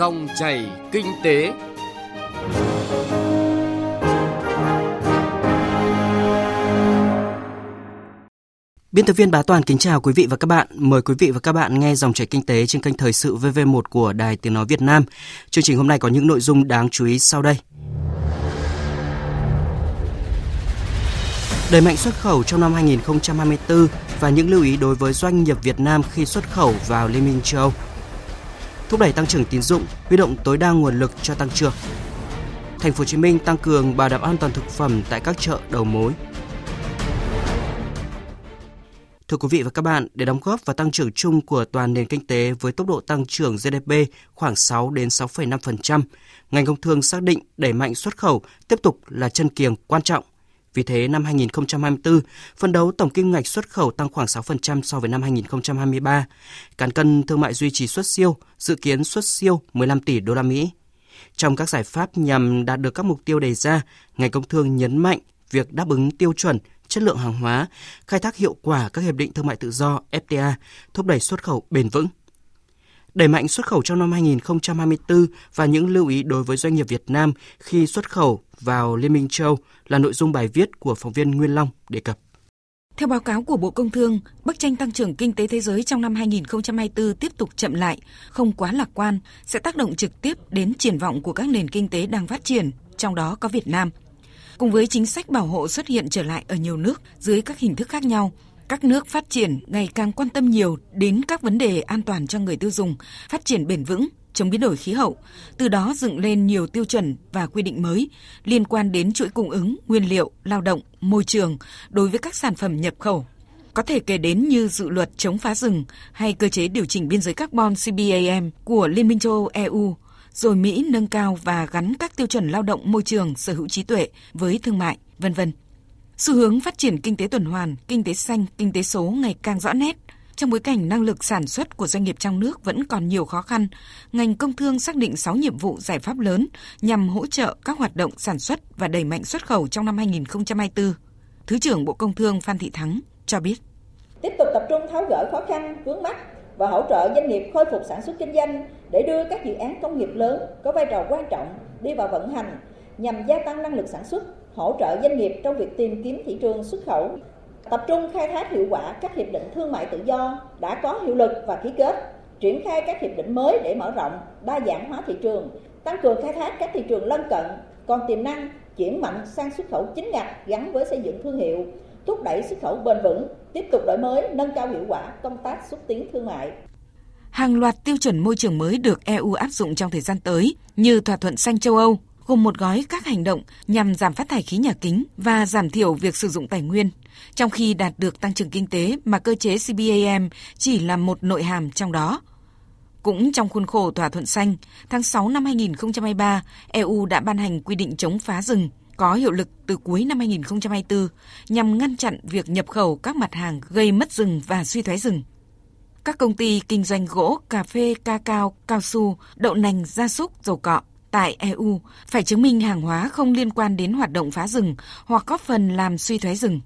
Dòng chảy kinh tế. Biên tập viên Bá Toàn kính chào quý vị và các bạn. Mời quý vị và các bạn nghe dòng chảy kinh tế trên kênh Thời sự VV1 của Đài Tiếng Nói Việt Nam. Chương trình hôm nay có những nội dung đáng chú ý sau đây. Đẩy mạnh xuất khẩu trong năm 2024 và những lưu ý đối với doanh nghiệp Việt Nam khi xuất khẩu vào Liên minh châu Âu. Thúc đẩy tăng trưởng tín dụng, huy động tối đa nguồn lực cho tăng trưởng. Thành phố Hồ Chí Minh tăng cường bảo đảm an toàn thực phẩm tại các chợ đầu mối. Thưa quý vị và các bạn, để đóng góp vào tăng trưởng chung của toàn nền kinh tế với tốc độ tăng trưởng GDP khoảng 6 đến 6,5%, ngành công thương xác định đẩy mạnh xuất khẩu tiếp tục là chân kiềng quan trọng vì thế, năm 2024, phân đấu tổng kim ngạch xuất khẩu tăng khoảng 6% so với năm 2023. Cán cân thương mại duy trì xuất siêu, dự kiến xuất siêu 15 tỷ đô la Mỹ. Trong các giải pháp nhằm đạt được các mục tiêu đề ra, ngành công thương nhấn mạnh việc đáp ứng tiêu chuẩn, chất lượng hàng hóa, khai thác hiệu quả các hiệp định thương mại tự do FTA, thúc đẩy xuất khẩu bền vững đẩy mạnh xuất khẩu trong năm 2024 và những lưu ý đối với doanh nghiệp Việt Nam khi xuất khẩu vào Liên minh châu là nội dung bài viết của phóng viên Nguyên Long đề cập. Theo báo cáo của Bộ Công Thương, bức tranh tăng trưởng kinh tế thế giới trong năm 2024 tiếp tục chậm lại, không quá lạc quan, sẽ tác động trực tiếp đến triển vọng của các nền kinh tế đang phát triển, trong đó có Việt Nam. Cùng với chính sách bảo hộ xuất hiện trở lại ở nhiều nước dưới các hình thức khác nhau, các nước phát triển ngày càng quan tâm nhiều đến các vấn đề an toàn cho người tiêu dùng, phát triển bền vững, chống biến đổi khí hậu, từ đó dựng lên nhiều tiêu chuẩn và quy định mới liên quan đến chuỗi cung ứng, nguyên liệu, lao động, môi trường đối với các sản phẩm nhập khẩu. Có thể kể đến như dự luật chống phá rừng hay cơ chế điều chỉnh biên giới carbon CBAM của Liên minh châu Âu EU, rồi Mỹ nâng cao và gắn các tiêu chuẩn lao động môi trường, sở hữu trí tuệ với thương mại, vân vân. Xu hướng phát triển kinh tế tuần hoàn, kinh tế xanh, kinh tế số ngày càng rõ nét. Trong bối cảnh năng lực sản xuất của doanh nghiệp trong nước vẫn còn nhiều khó khăn, ngành công thương xác định 6 nhiệm vụ giải pháp lớn nhằm hỗ trợ các hoạt động sản xuất và đẩy mạnh xuất khẩu trong năm 2024. Thứ trưởng Bộ Công Thương Phan Thị Thắng cho biết. Tiếp tục tập trung tháo gỡ khó khăn, vướng mắt và hỗ trợ doanh nghiệp khôi phục sản xuất kinh doanh để đưa các dự án công nghiệp lớn có vai trò quan trọng đi vào vận hành nhằm gia tăng năng lực sản xuất, hỗ trợ doanh nghiệp trong việc tìm kiếm thị trường xuất khẩu, tập trung khai thác hiệu quả các hiệp định thương mại tự do đã có hiệu lực và ký kết, triển khai các hiệp định mới để mở rộng, đa dạng hóa thị trường, tăng cường khai thác các thị trường lân cận còn tiềm năng chuyển mạnh sang xuất khẩu chính ngạch gắn với xây dựng thương hiệu, thúc đẩy xuất khẩu bền vững, tiếp tục đổi mới, nâng cao hiệu quả công tác xúc tiến thương mại. Hàng loạt tiêu chuẩn môi trường mới được EU áp dụng trong thời gian tới như thỏa thuận xanh châu Âu, gồm một gói các hành động nhằm giảm phát thải khí nhà kính và giảm thiểu việc sử dụng tài nguyên, trong khi đạt được tăng trưởng kinh tế mà cơ chế CBAM chỉ là một nội hàm trong đó. Cũng trong khuôn khổ thỏa thuận xanh, tháng 6 năm 2023, EU đã ban hành quy định chống phá rừng có hiệu lực từ cuối năm 2024 nhằm ngăn chặn việc nhập khẩu các mặt hàng gây mất rừng và suy thoái rừng. Các công ty kinh doanh gỗ, cà phê, ca cao, cao su, đậu nành, gia súc, dầu cọ tại EU phải chứng minh hàng hóa không liên quan đến hoạt động phá rừng hoặc góp phần làm suy thoái rừng.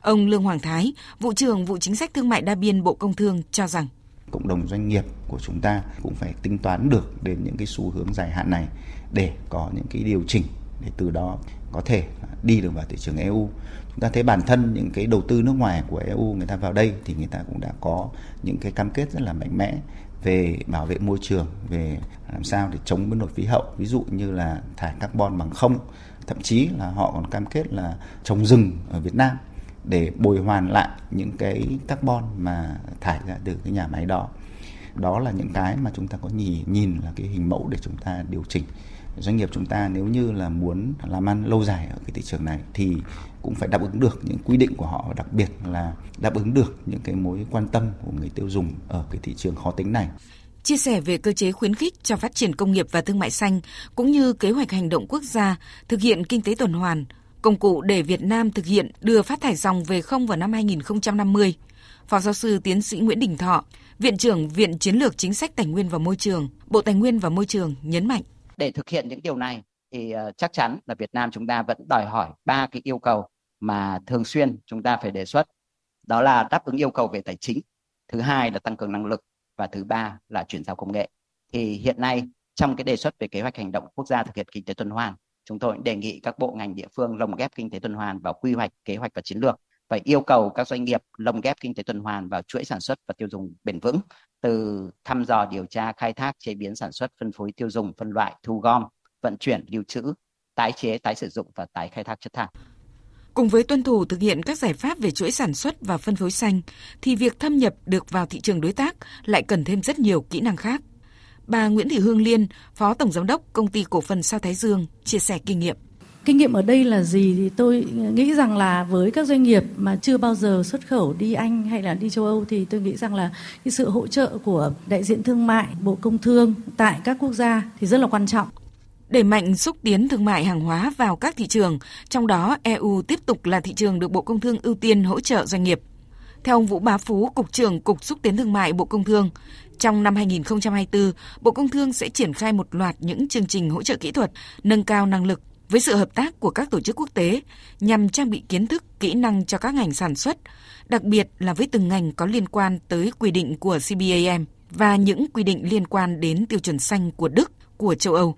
Ông Lương Hoàng Thái, vụ trưởng vụ chính sách thương mại đa biên Bộ Công Thương cho rằng cộng đồng doanh nghiệp của chúng ta cũng phải tính toán được đến những cái xu hướng dài hạn này để có những cái điều chỉnh để từ đó có thể đi được vào thị trường EU. Chúng ta thấy bản thân những cái đầu tư nước ngoài của EU người ta vào đây thì người ta cũng đã có những cái cam kết rất là mạnh mẽ về bảo vệ môi trường, về làm sao để chống biến đổi khí hậu, ví dụ như là thải carbon bằng không, thậm chí là họ còn cam kết là trồng rừng ở Việt Nam để bồi hoàn lại những cái carbon mà thải ra từ cái nhà máy đó. Đó là những cái mà chúng ta có nhìn nhìn là cái hình mẫu để chúng ta điều chỉnh doanh nghiệp chúng ta nếu như là muốn làm ăn lâu dài ở cái thị trường này thì cũng phải đáp ứng được những quy định của họ đặc biệt là đáp ứng được những cái mối quan tâm của người tiêu dùng ở cái thị trường khó tính này chia sẻ về cơ chế khuyến khích cho phát triển công nghiệp và thương mại xanh cũng như kế hoạch hành động quốc gia thực hiện kinh tế tuần hoàn, công cụ để Việt Nam thực hiện đưa phát thải dòng về không vào năm 2050. Phó giáo sư tiến sĩ Nguyễn Đình Thọ, Viện trưởng Viện Chiến lược Chính sách Tài nguyên và Môi trường, Bộ Tài nguyên và Môi trường nhấn mạnh. Để thực hiện những điều này thì ờ, chắc chắn là Việt Nam chúng ta vẫn đòi hỏi ba cái yêu cầu mà thường xuyên chúng ta phải đề xuất. Đó là đáp ứng yêu cầu về tài chính, thứ hai là tăng cường năng lực và thứ ba là chuyển giao công nghệ. Thì hiện nay trong cái đề xuất về kế hoạch hành động quốc gia thực hiện kinh tế tuần hoàn chúng tôi đề nghị các bộ ngành địa phương lồng ghép kinh tế tuần hoàn vào quy hoạch kế hoạch và chiến lược và yêu cầu các doanh nghiệp lồng ghép kinh tế tuần hoàn vào chuỗi sản xuất và tiêu dùng bền vững từ thăm dò điều tra khai thác chế biến sản xuất phân phối tiêu dùng phân loại thu gom vận chuyển lưu trữ tái chế tái sử dụng và tái khai thác chất thải Cùng với tuân thủ thực hiện các giải pháp về chuỗi sản xuất và phân phối xanh, thì việc thâm nhập được vào thị trường đối tác lại cần thêm rất nhiều kỹ năng khác. Bà Nguyễn Thị Hương Liên, Phó Tổng Giám đốc Công ty Cổ phần Sao Thái Dương, chia sẻ kinh nghiệm. Kinh nghiệm ở đây là gì thì tôi nghĩ rằng là với các doanh nghiệp mà chưa bao giờ xuất khẩu đi Anh hay là đi châu Âu thì tôi nghĩ rằng là cái sự hỗ trợ của đại diện thương mại, Bộ Công Thương tại các quốc gia thì rất là quan trọng đẩy mạnh xúc tiến thương mại hàng hóa vào các thị trường, trong đó EU tiếp tục là thị trường được Bộ Công Thương ưu tiên hỗ trợ doanh nghiệp. Theo ông Vũ Bá Phú, Cục trưởng Cục Xúc tiến Thương mại Bộ Công Thương, trong năm 2024, Bộ Công Thương sẽ triển khai một loạt những chương trình hỗ trợ kỹ thuật, nâng cao năng lực với sự hợp tác của các tổ chức quốc tế nhằm trang bị kiến thức, kỹ năng cho các ngành sản xuất, đặc biệt là với từng ngành có liên quan tới quy định của CBAM và những quy định liên quan đến tiêu chuẩn xanh của Đức, của châu Âu.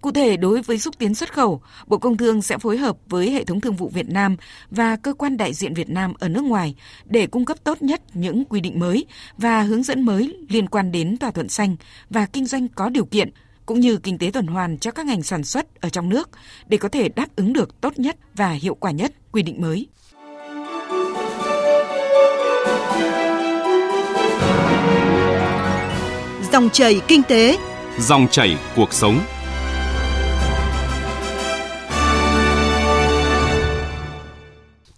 Cụ thể, đối với xúc tiến xuất khẩu, Bộ Công Thương sẽ phối hợp với hệ thống thương vụ Việt Nam và cơ quan đại diện Việt Nam ở nước ngoài để cung cấp tốt nhất những quy định mới và hướng dẫn mới liên quan đến thỏa thuận xanh và kinh doanh có điều kiện, cũng như kinh tế tuần hoàn cho các ngành sản xuất ở trong nước để có thể đáp ứng được tốt nhất và hiệu quả nhất quy định mới. Dòng chảy kinh tế, dòng chảy cuộc sống.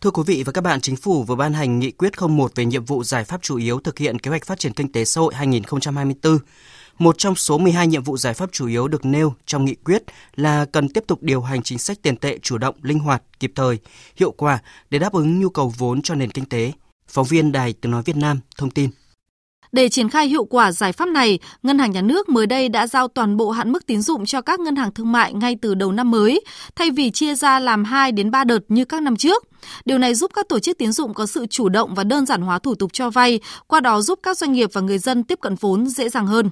Thưa quý vị và các bạn, Chính phủ vừa ban hành nghị quyết 01 về nhiệm vụ giải pháp chủ yếu thực hiện kế hoạch phát triển kinh tế xã hội 2024. Một trong số 12 nhiệm vụ giải pháp chủ yếu được nêu trong nghị quyết là cần tiếp tục điều hành chính sách tiền tệ chủ động, linh hoạt, kịp thời, hiệu quả để đáp ứng nhu cầu vốn cho nền kinh tế. Phóng viên Đài Tiếng Nói Việt Nam thông tin. Để triển khai hiệu quả giải pháp này, Ngân hàng Nhà nước mới đây đã giao toàn bộ hạn mức tín dụng cho các ngân hàng thương mại ngay từ đầu năm mới, thay vì chia ra làm 2 đến 3 đợt như các năm trước. Điều này giúp các tổ chức tín dụng có sự chủ động và đơn giản hóa thủ tục cho vay, qua đó giúp các doanh nghiệp và người dân tiếp cận vốn dễ dàng hơn.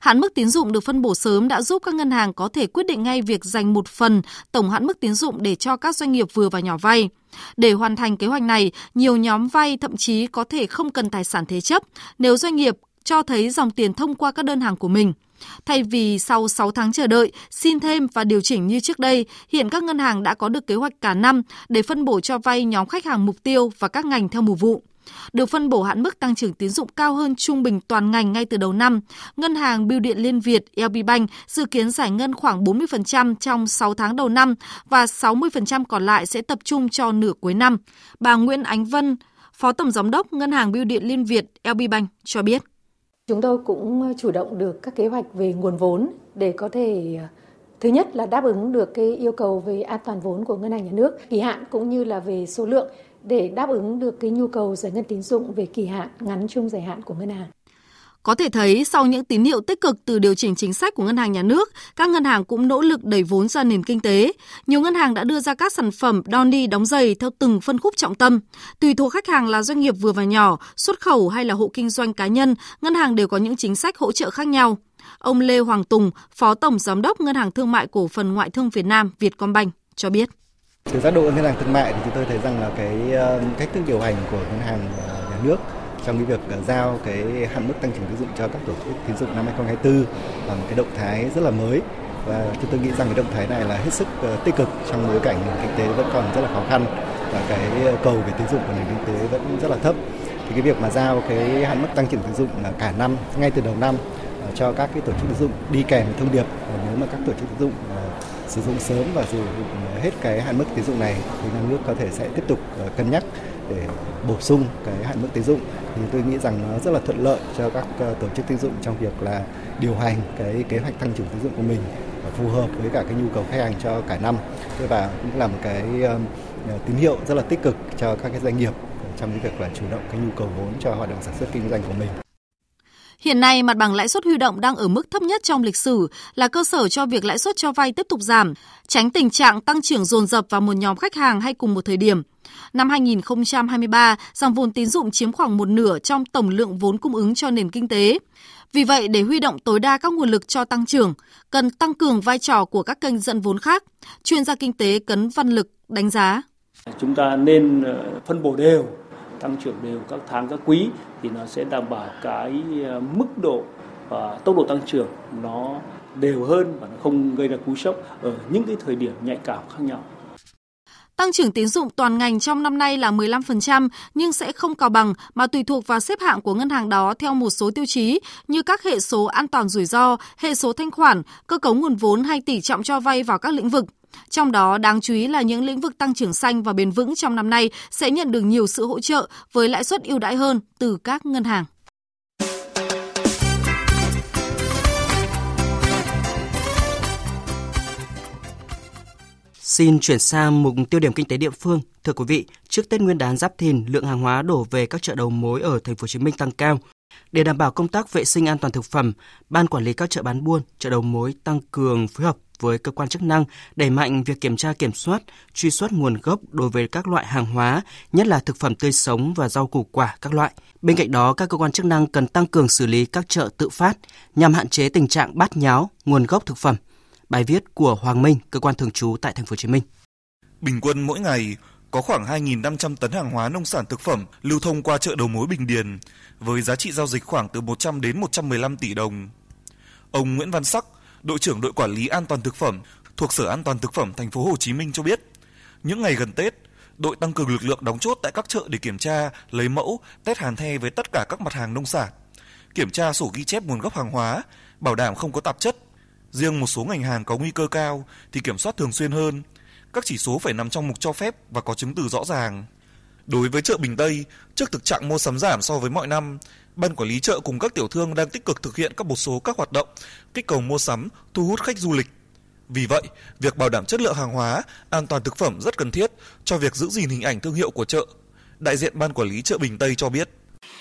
Hạn mức tín dụng được phân bổ sớm đã giúp các ngân hàng có thể quyết định ngay việc dành một phần tổng hạn mức tín dụng để cho các doanh nghiệp vừa và nhỏ vay. Để hoàn thành kế hoạch này, nhiều nhóm vay thậm chí có thể không cần tài sản thế chấp nếu doanh nghiệp cho thấy dòng tiền thông qua các đơn hàng của mình. Thay vì sau 6 tháng chờ đợi, xin thêm và điều chỉnh như trước đây, hiện các ngân hàng đã có được kế hoạch cả năm để phân bổ cho vay nhóm khách hàng mục tiêu và các ngành theo mùa vụ. Được phân bổ hạn mức tăng trưởng tín dụng cao hơn trung bình toàn ngành ngay từ đầu năm, Ngân hàng Bưu điện Liên Việt LB Bank dự kiến giải ngân khoảng 40% trong 6 tháng đầu năm và 60% còn lại sẽ tập trung cho nửa cuối năm. Bà Nguyễn Ánh Vân, Phó Tổng Giám đốc Ngân hàng Bưu điện Liên Việt LB Bank cho biết. Chúng tôi cũng chủ động được các kế hoạch về nguồn vốn để có thể Thứ nhất là đáp ứng được cái yêu cầu về an toàn vốn của ngân hàng nhà nước, kỳ hạn cũng như là về số lượng để đáp ứng được cái nhu cầu giải ngân tín dụng về kỳ hạn ngắn trung dài hạn của ngân hàng. Có thể thấy sau những tín hiệu tích cực từ điều chỉnh chính sách của ngân hàng nhà nước, các ngân hàng cũng nỗ lực đẩy vốn ra nền kinh tế. Nhiều ngân hàng đã đưa ra các sản phẩm đòn đi đóng giày theo từng phân khúc trọng tâm. Tùy thuộc khách hàng là doanh nghiệp vừa và nhỏ, xuất khẩu hay là hộ kinh doanh cá nhân, ngân hàng đều có những chính sách hỗ trợ khác nhau. Ông Lê Hoàng Tùng, Phó Tổng Giám đốc Ngân hàng Thương mại Cổ phần Ngoại thương Việt Nam Vietcombank cho biết. Từ giác độ ngân hàng thương mại thì chúng tôi thấy rằng là cái ờ, cách thức điều hành của ngân hàng ờ, nhà nước trong cái việc ờ, giao cái hạn mức tăng trưởng tín dụng cho các tổ chức tín dụng năm 2024 là một cái động thái rất là mới. Và chúng tôi nghĩ rằng cái động thái này là hết sức tích cực trong bối cảnh nền kinh tế vẫn còn rất là khó khăn và cái cầu về tín dụng của nền kinh tế vẫn rất là thấp. Thì cái việc mà giao cái hạn mức tăng trưởng tín dụng cả năm, ngay từ đầu năm cho các cái tổ chức tín dụng đi kèm thông điệp. Nếu mà các tổ chức tín dụng sử dụng sớm và sử dụng hết cái hạn mức tín dụng này thì nhà nước có thể sẽ tiếp tục ờ, cân nhắc để bổ sung cái hạn mức tín dụng thì tôi nghĩ rằng nó rất là thuận lợi cho các ờ, tổ chức tín dụng trong việc là điều hành cái kế hoạch tăng trưởng tín dụng của mình phù hợp với cả cái nhu cầu khách hàng cho cả năm và cũng là một cái ờ, tín hiệu rất là tích cực cho các cái doanh nghiệp trong cái việc là chủ động cái nhu cầu vốn cho hoạt động sản xuất kinh doanh của mình. Hiện nay, mặt bằng lãi suất huy động đang ở mức thấp nhất trong lịch sử, là cơ sở cho việc lãi suất cho vay tiếp tục giảm, tránh tình trạng tăng trưởng dồn dập vào một nhóm khách hàng hay cùng một thời điểm. Năm 2023, dòng vốn tín dụng chiếm khoảng một nửa trong tổng lượng vốn cung ứng cho nền kinh tế. Vì vậy, để huy động tối đa các nguồn lực cho tăng trưởng, cần tăng cường vai trò của các kênh dẫn vốn khác. Chuyên gia kinh tế Cấn Văn Lực đánh giá. Chúng ta nên ờ, phân bổ đều, tăng trưởng đều các tháng các quý thì nó sẽ đảm bảo cái ờ, mức độ và tốc độ tăng trưởng nó đều hơn và nó không gây ra cú sốc ở những cái thời điểm nhạy cảm khác nhau. Tăng trưởng tín dụng toàn ngành trong năm nay là 15% nhưng sẽ không cao bằng mà tùy thuộc vào xếp hạng của ngân hàng đó theo một số tiêu chí như các hệ số an toàn rủi ro, hệ số thanh khoản, cơ cấu nguồn vốn hay tỷ trọng cho vay vào các lĩnh vực. Trong đó đáng chú ý là những lĩnh vực tăng trưởng xanh và bền vững trong năm nay sẽ nhận được nhiều sự hỗ trợ với lãi suất ưu đãi hơn từ các ngân hàng. Xin chuyển sang mục tiêu điểm kinh tế địa phương. Thưa quý vị, trước Tết Nguyên đán Giáp Thìn, lượng hàng hóa đổ về các chợ đầu mối ở thành phố Hồ Chí Minh tăng cao. Để đảm bảo công tác vệ sinh an toàn thực phẩm, ban quản lý các chợ bán buôn, chợ đầu mối tăng cường phối hợp với cơ quan chức năng đẩy mạnh việc kiểm tra kiểm soát, truy xuất nguồn gốc đối với các loại hàng hóa, nhất là thực phẩm tươi sống và rau củ quả các loại. Bên cạnh đó, các cơ quan chức năng cần tăng cường xử lý các chợ tự phát nhằm hạn chế tình trạng bát nháo nguồn gốc thực phẩm. Bài viết của Hoàng Minh, cơ quan thường trú tại thành phố Hồ Chí Minh. Bình quân mỗi ngày có khoảng 2.500 tấn hàng hóa nông sản thực phẩm lưu thông qua chợ đầu mối Bình Điền với giá trị giao dịch khoảng từ 100 đến 115 tỷ đồng. Ông Nguyễn Văn Sắc, đội trưởng đội quản lý an toàn thực phẩm thuộc Sở An toàn thực phẩm thành phố Hồ Chí Minh cho biết, những ngày gần Tết, đội tăng cường lực lượng đóng chốt tại các chợ để kiểm tra, lấy mẫu, test hàn the với tất cả các mặt hàng nông sản, kiểm tra sổ ghi chép nguồn gốc hàng hóa, bảo đảm không có tạp chất. Riêng một số ngành hàng có nguy cơ cao thì kiểm soát thường xuyên hơn. Các chỉ số phải nằm trong mục cho phép và có chứng từ rõ ràng. Đối với chợ Bình Tây, trước thực trạng mua sắm giảm so với mọi năm, ban quản lý chợ cùng các tiểu thương đang tích cực thực hiện các một số các hoạt động kích cầu mua sắm, thu hút khách du lịch. Vì vậy, việc bảo đảm chất lượng hàng hóa, an toàn thực phẩm rất cần thiết cho việc giữ gìn hình ảnh thương hiệu của chợ. Đại diện ban quản lý chợ Bình Tây cho biết.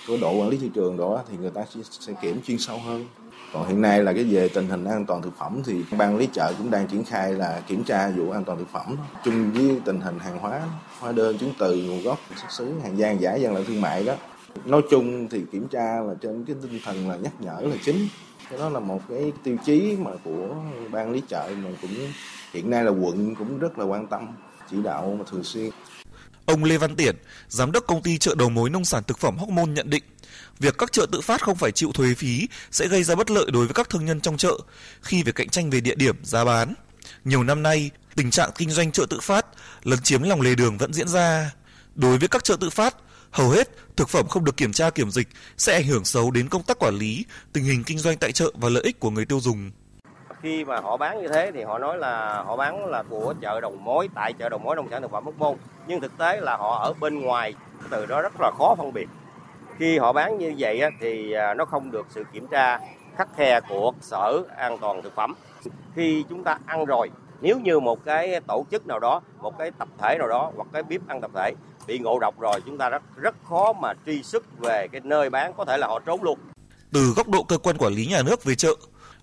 Cái độ quản lý thị trường đó thì người ta sẽ kiểm chuyên sâu hơn. Còn hiện nay là cái về tình hình an toàn thực phẩm thì ban lý chợ cũng đang triển khai là kiểm tra vụ an toàn thực phẩm chung với tình hình hàng hóa, hóa đơn chứng từ nguồn gốc xuất xứ hàng gian giả gian lận thương mại đó. Nói chung thì kiểm tra là trên cái tinh thần là nhắc nhở là chính. Cái đó là một cái tiêu chí mà của ban lý chợ mà cũng hiện nay là quận cũng rất là quan tâm chỉ đạo mà thường xuyên. Ông Lê Văn Tiển, giám đốc công ty chợ đầu mối nông sản thực phẩm Hóc Môn nhận định, việc các chợ tự phát không phải chịu thuế phí sẽ gây ra bất lợi đối với các thương nhân trong chợ khi phải cạnh tranh về địa điểm, giá bán. Nhiều năm nay, tình trạng kinh doanh chợ tự phát lấn chiếm lòng lề đường vẫn diễn ra. Đối với các chợ tự phát, hầu hết thực phẩm không được kiểm tra kiểm dịch sẽ ảnh hưởng xấu đến công tác quản lý, tình hình kinh doanh tại chợ và lợi ích của người tiêu dùng. Khi mà họ bán như thế thì họ nói là họ bán là của chợ đầu mối tại chợ đầu mối nông sản thực phẩm Hóc Môn, nhưng thực tế là họ ở bên ngoài, từ đó rất là khó phân biệt. Khi họ bán như vậy thì à, nó không được sự kiểm tra khắc khe của Sở An toàn thực phẩm. Khi chúng ta ăn rồi, nếu như một cái tổ chức nào đó, một cái tập thể nào đó hoặc cái bếp ăn tập thể bị ngộ độc rồi chúng ta rất rất khó mà truy xuất về cái nơi bán có thể là họ trốn luôn. Từ góc độ cơ quan quản lý nhà nước về chợ,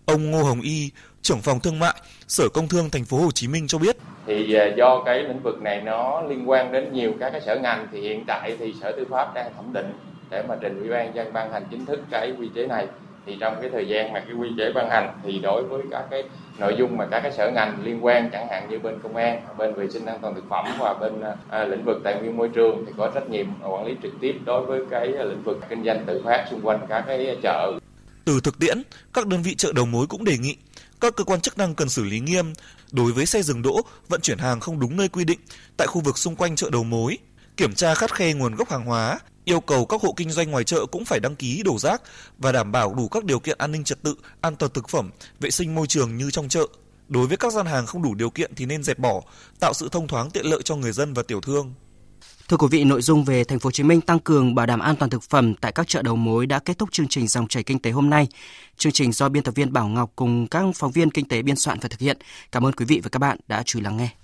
ông Ngô Hồng Y, trưởng phòng thương mại, Sở Công Thương thành phố Hồ Chí Minh cho biết thì à, do cái lĩnh vực này nó liên quan đến nhiều các cái sở ngành thì hiện tại thì Sở Tư pháp đang thẩm định để mà trình Ủy ban dân ban hành chính thức cái quy chế này. Thì trong cái thời gian mà cái quy chế ban hành thì đối với các cái nội dung mà các cái sở ngành liên quan chẳng hạn như bên công an bên vệ sinh an toàn thực phẩm và bên à, lĩnh vực tài nguyên môi trường thì có trách nhiệm quản lý trực tiếp đối với cái lĩnh vực kinh doanh tự phát xung quanh các cái chợ. Từ thực tiễn các đơn vị chợ đầu mối cũng đề nghị các cơ quan chức năng cần xử lý nghiêm đối với xe dừng đỗ vận chuyển hàng không đúng nơi quy định tại khu vực xung quanh chợ đầu mối kiểm tra khắt khe nguồn gốc hàng hóa yêu cầu các hộ kinh doanh ngoài chợ cũng phải đăng ký đổ rác và đảm bảo đủ các điều kiện an ninh trật tự, an toàn thực phẩm, vệ sinh môi trường như trong chợ. Đối với các gian hàng không đủ điều kiện thì nên dẹp bỏ, tạo sự thông thoáng tiện lợi cho người dân và tiểu thương. Thưa quý vị, nội dung về thành phố Hồ Chí Minh tăng cường bảo đảm an toàn thực phẩm tại các chợ đầu mối đã kết thúc chương trình dòng chảy kinh tế hôm nay. Chương trình do biên tập viên Bảo Ngọc cùng các phóng viên kinh tế biên soạn và thực hiện. Cảm ơn quý vị và các bạn đã chú ý lắng nghe.